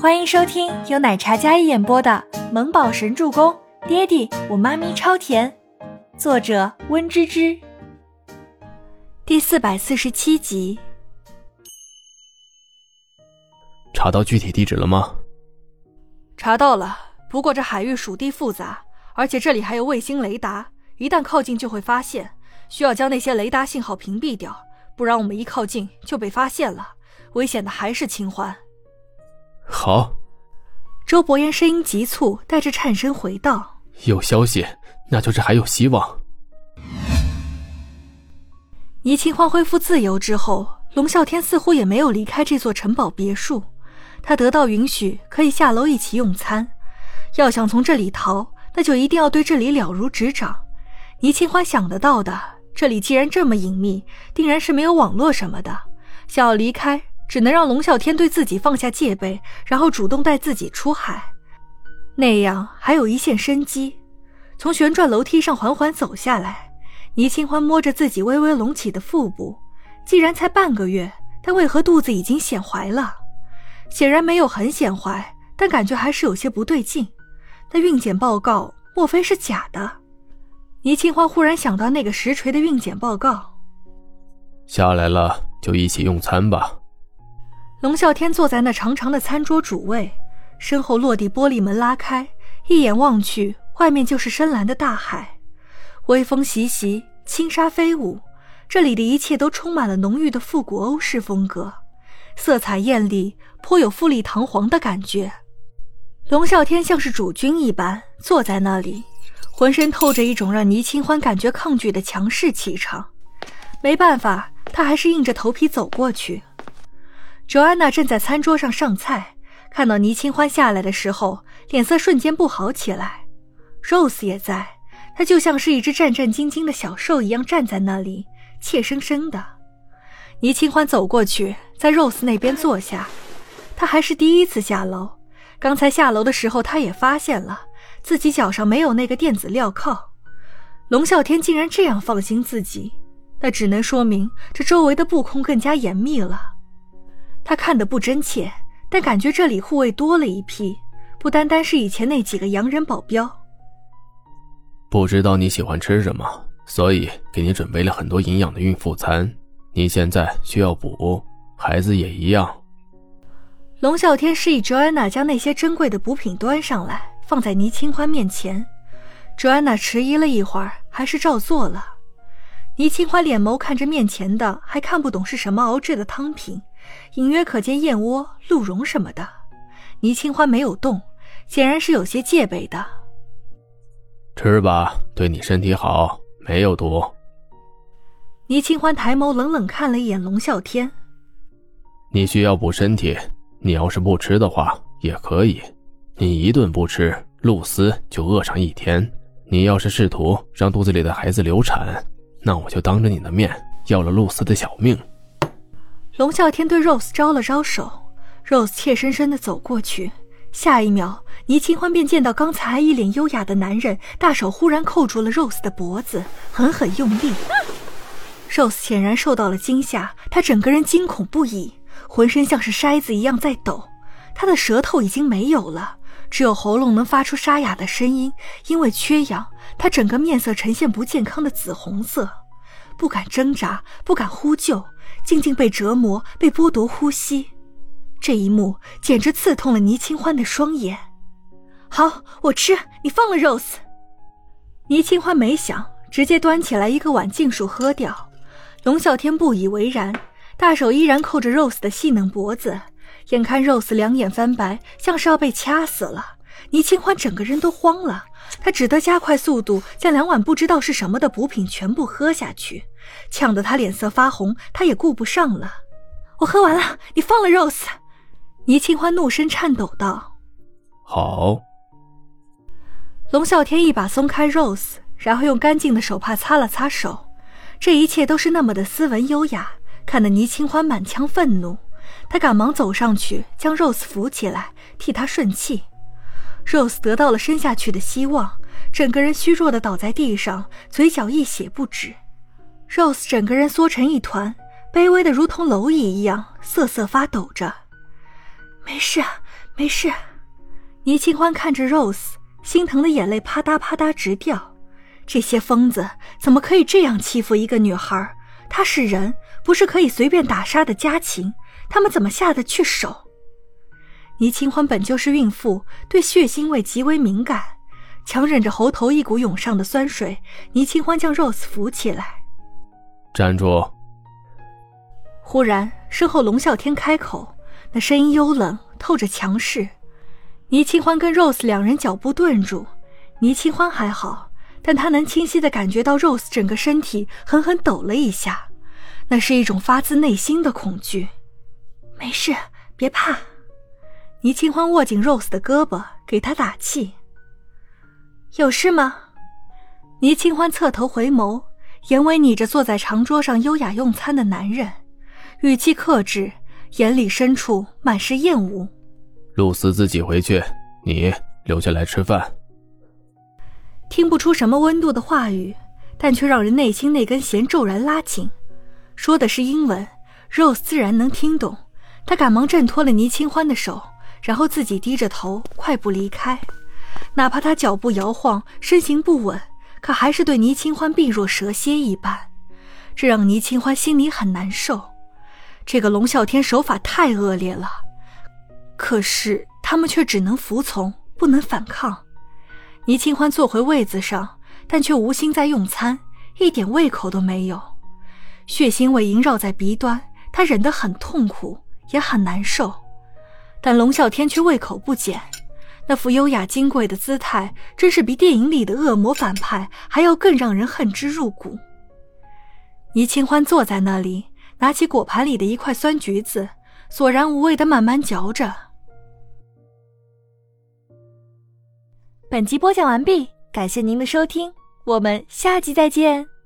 欢迎收听由奶茶嘉一演播的《萌宝神助攻》，爹地我妈咪超甜，作者温芝芝。第四百四十七集。查到具体地址了吗？查到了，不过这海域属地复杂，而且这里还有卫星雷达，一旦靠近就会发现，需要将那些雷达信号屏蔽掉，不然我们一靠近就被发现了，危险的还是清欢。好，周伯言声音急促，带着颤声回道：“有消息，那就是还有希望。”倪清欢恢复自由之后，龙啸天似乎也没有离开这座城堡别墅。他得到允许，可以下楼一起用餐。要想从这里逃，那就一定要对这里了如指掌。倪清欢想得到的，这里既然这么隐秘，定然是没有网络什么的。想要离开。只能让龙啸天对自己放下戒备，然后主动带自己出海，那样还有一线生机。从旋转楼梯上缓缓走下来，倪清欢摸着自己微微隆起的腹部，既然才半个月，但为何肚子已经显怀了？显然没有很显怀，但感觉还是有些不对劲。那孕检报告莫非是假的？倪清欢忽然想到那个实锤的孕检报告。下来了，就一起用餐吧。龙啸天坐在那长长的餐桌主位，身后落地玻璃门拉开，一眼望去，外面就是深蓝的大海，微风习习，轻纱飞舞，这里的一切都充满了浓郁的复古欧式风格，色彩艳丽，颇有富丽堂皇的感觉。龙啸天像是主君一般坐在那里，浑身透着一种让倪清欢感觉抗拒的强势气场，没办法，他还是硬着头皮走过去。卓安娜正在餐桌上上菜，看到倪清欢下来的时候，脸色瞬间不好起来。Rose 也在，她就像是一只战战兢兢的小兽一样站在那里，怯生生的。倪清欢走过去，在 Rose 那边坐下。他还是第一次下楼，刚才下楼的时候，他也发现了自己脚上没有那个电子镣铐。龙啸天竟然这样放心自己，那只能说明这周围的布控更加严密了。他看得不真切，但感觉这里护卫多了一批，不单单是以前那几个洋人保镖。不知道你喜欢吃什么，所以给你准备了很多营养的孕妇餐。你现在需要补，孩子也一样。龙啸天示意 Joanna 将那些珍贵的补品端上来，放在倪清欢面前。Joanna 迟疑了一会儿，还是照做了。倪清欢脸眸看着面前的，还看不懂是什么熬制的汤品。隐约可见燕窝、鹿茸什么的，倪清欢没有动，显然是有些戒备的。吃吧，对你身体好，没有毒。倪清欢抬眸冷冷看了一眼龙啸天：“你需要补身体，你要是不吃的话也可以。你一顿不吃，露丝就饿上一天。你要是试图让肚子里的孩子流产，那我就当着你的面要了露丝的小命。”龙啸天对 Rose 招了招手，Rose 怯生生地走过去。下一秒，倪清欢便见到刚才一脸优雅的男人，大手忽然扣住了 Rose 的脖子，狠狠用力。Rose 显然受到了惊吓，她整个人惊恐不已，浑身像是筛子一样在抖。她的舌头已经没有了，只有喉咙能发出沙哑的声音。因为缺氧，她整个面色呈现不健康的紫红色，不敢挣扎，不敢呼救。静静被折磨，被剥夺呼吸，这一幕简直刺痛了倪清欢的双眼。好，我吃，你放了 Rose。倪清欢没想，直接端起来一个碗，尽数喝掉。龙啸天不以为然，大手依然扣着 Rose 的细嫩脖子，眼看 Rose 两眼翻白，像是要被掐死了。倪清欢整个人都慌了，他只得加快速度，将两碗不知道是什么的补品全部喝下去。呛得他脸色发红，他也顾不上了。我喝完了，你放了 Rose。倪清欢怒声颤抖道：“好。”龙啸天一把松开 Rose，然后用干净的手帕擦了擦手。这一切都是那么的斯文优雅，看得倪清欢满腔愤怒。他赶忙走上去，将 Rose 扶起来，替他顺气。Rose 得到了生下去的希望，整个人虚弱的倒在地上，嘴角溢血不止。Rose 整个人缩成一团，卑微的如同蝼蚁一样瑟瑟发抖着。没事，没事。倪清欢看着 Rose，心疼的眼泪啪嗒啪嗒直掉。这些疯子怎么可以这样欺负一个女孩？她是人，不是可以随便打杀的家禽，他们怎么下得去手？倪清欢本就是孕妇，对血腥味极为敏感，强忍着喉头一股涌上的酸水，倪清欢将 Rose 扶起来，站住。忽然，身后龙啸天开口，那声音幽冷，透着强势。倪清欢跟 Rose 两人脚步顿住，倪清欢还好，但他能清晰的感觉到 Rose 整个身体狠狠抖了一下，那是一种发自内心的恐惧。没事，别怕。倪清欢握紧 Rose 的胳膊，给他打气。有事吗？倪清欢侧头回眸，眼尾睨着坐在长桌上优雅用餐的男人，语气克制，眼里深处满是厌恶。露丝自己回去，你留下来吃饭。听不出什么温度的话语，但却让人内心那根弦骤然拉紧。说的是英文，Rose 自然能听懂。他赶忙挣脱了倪清欢的手，然后自己低着头快步离开。哪怕他脚步摇晃，身形不稳，可还是对倪清欢避若蛇蝎一般。这让倪清欢心里很难受。这个龙啸天手法太恶劣了。可是他们却只能服从，不能反抗。倪清欢坐回位子上，但却无心在用餐，一点胃口都没有。血腥味萦绕在鼻端，他忍得很痛苦，也很难受。但龙啸天却胃口不减，那副优雅金贵的姿态，真是比电影里的恶魔反派还要更让人恨之入骨。倪清欢坐在那里，拿起果盘里的一块酸橘子，索然无味的慢慢嚼着。本集播讲完毕，感谢您的收听，我们下集再见。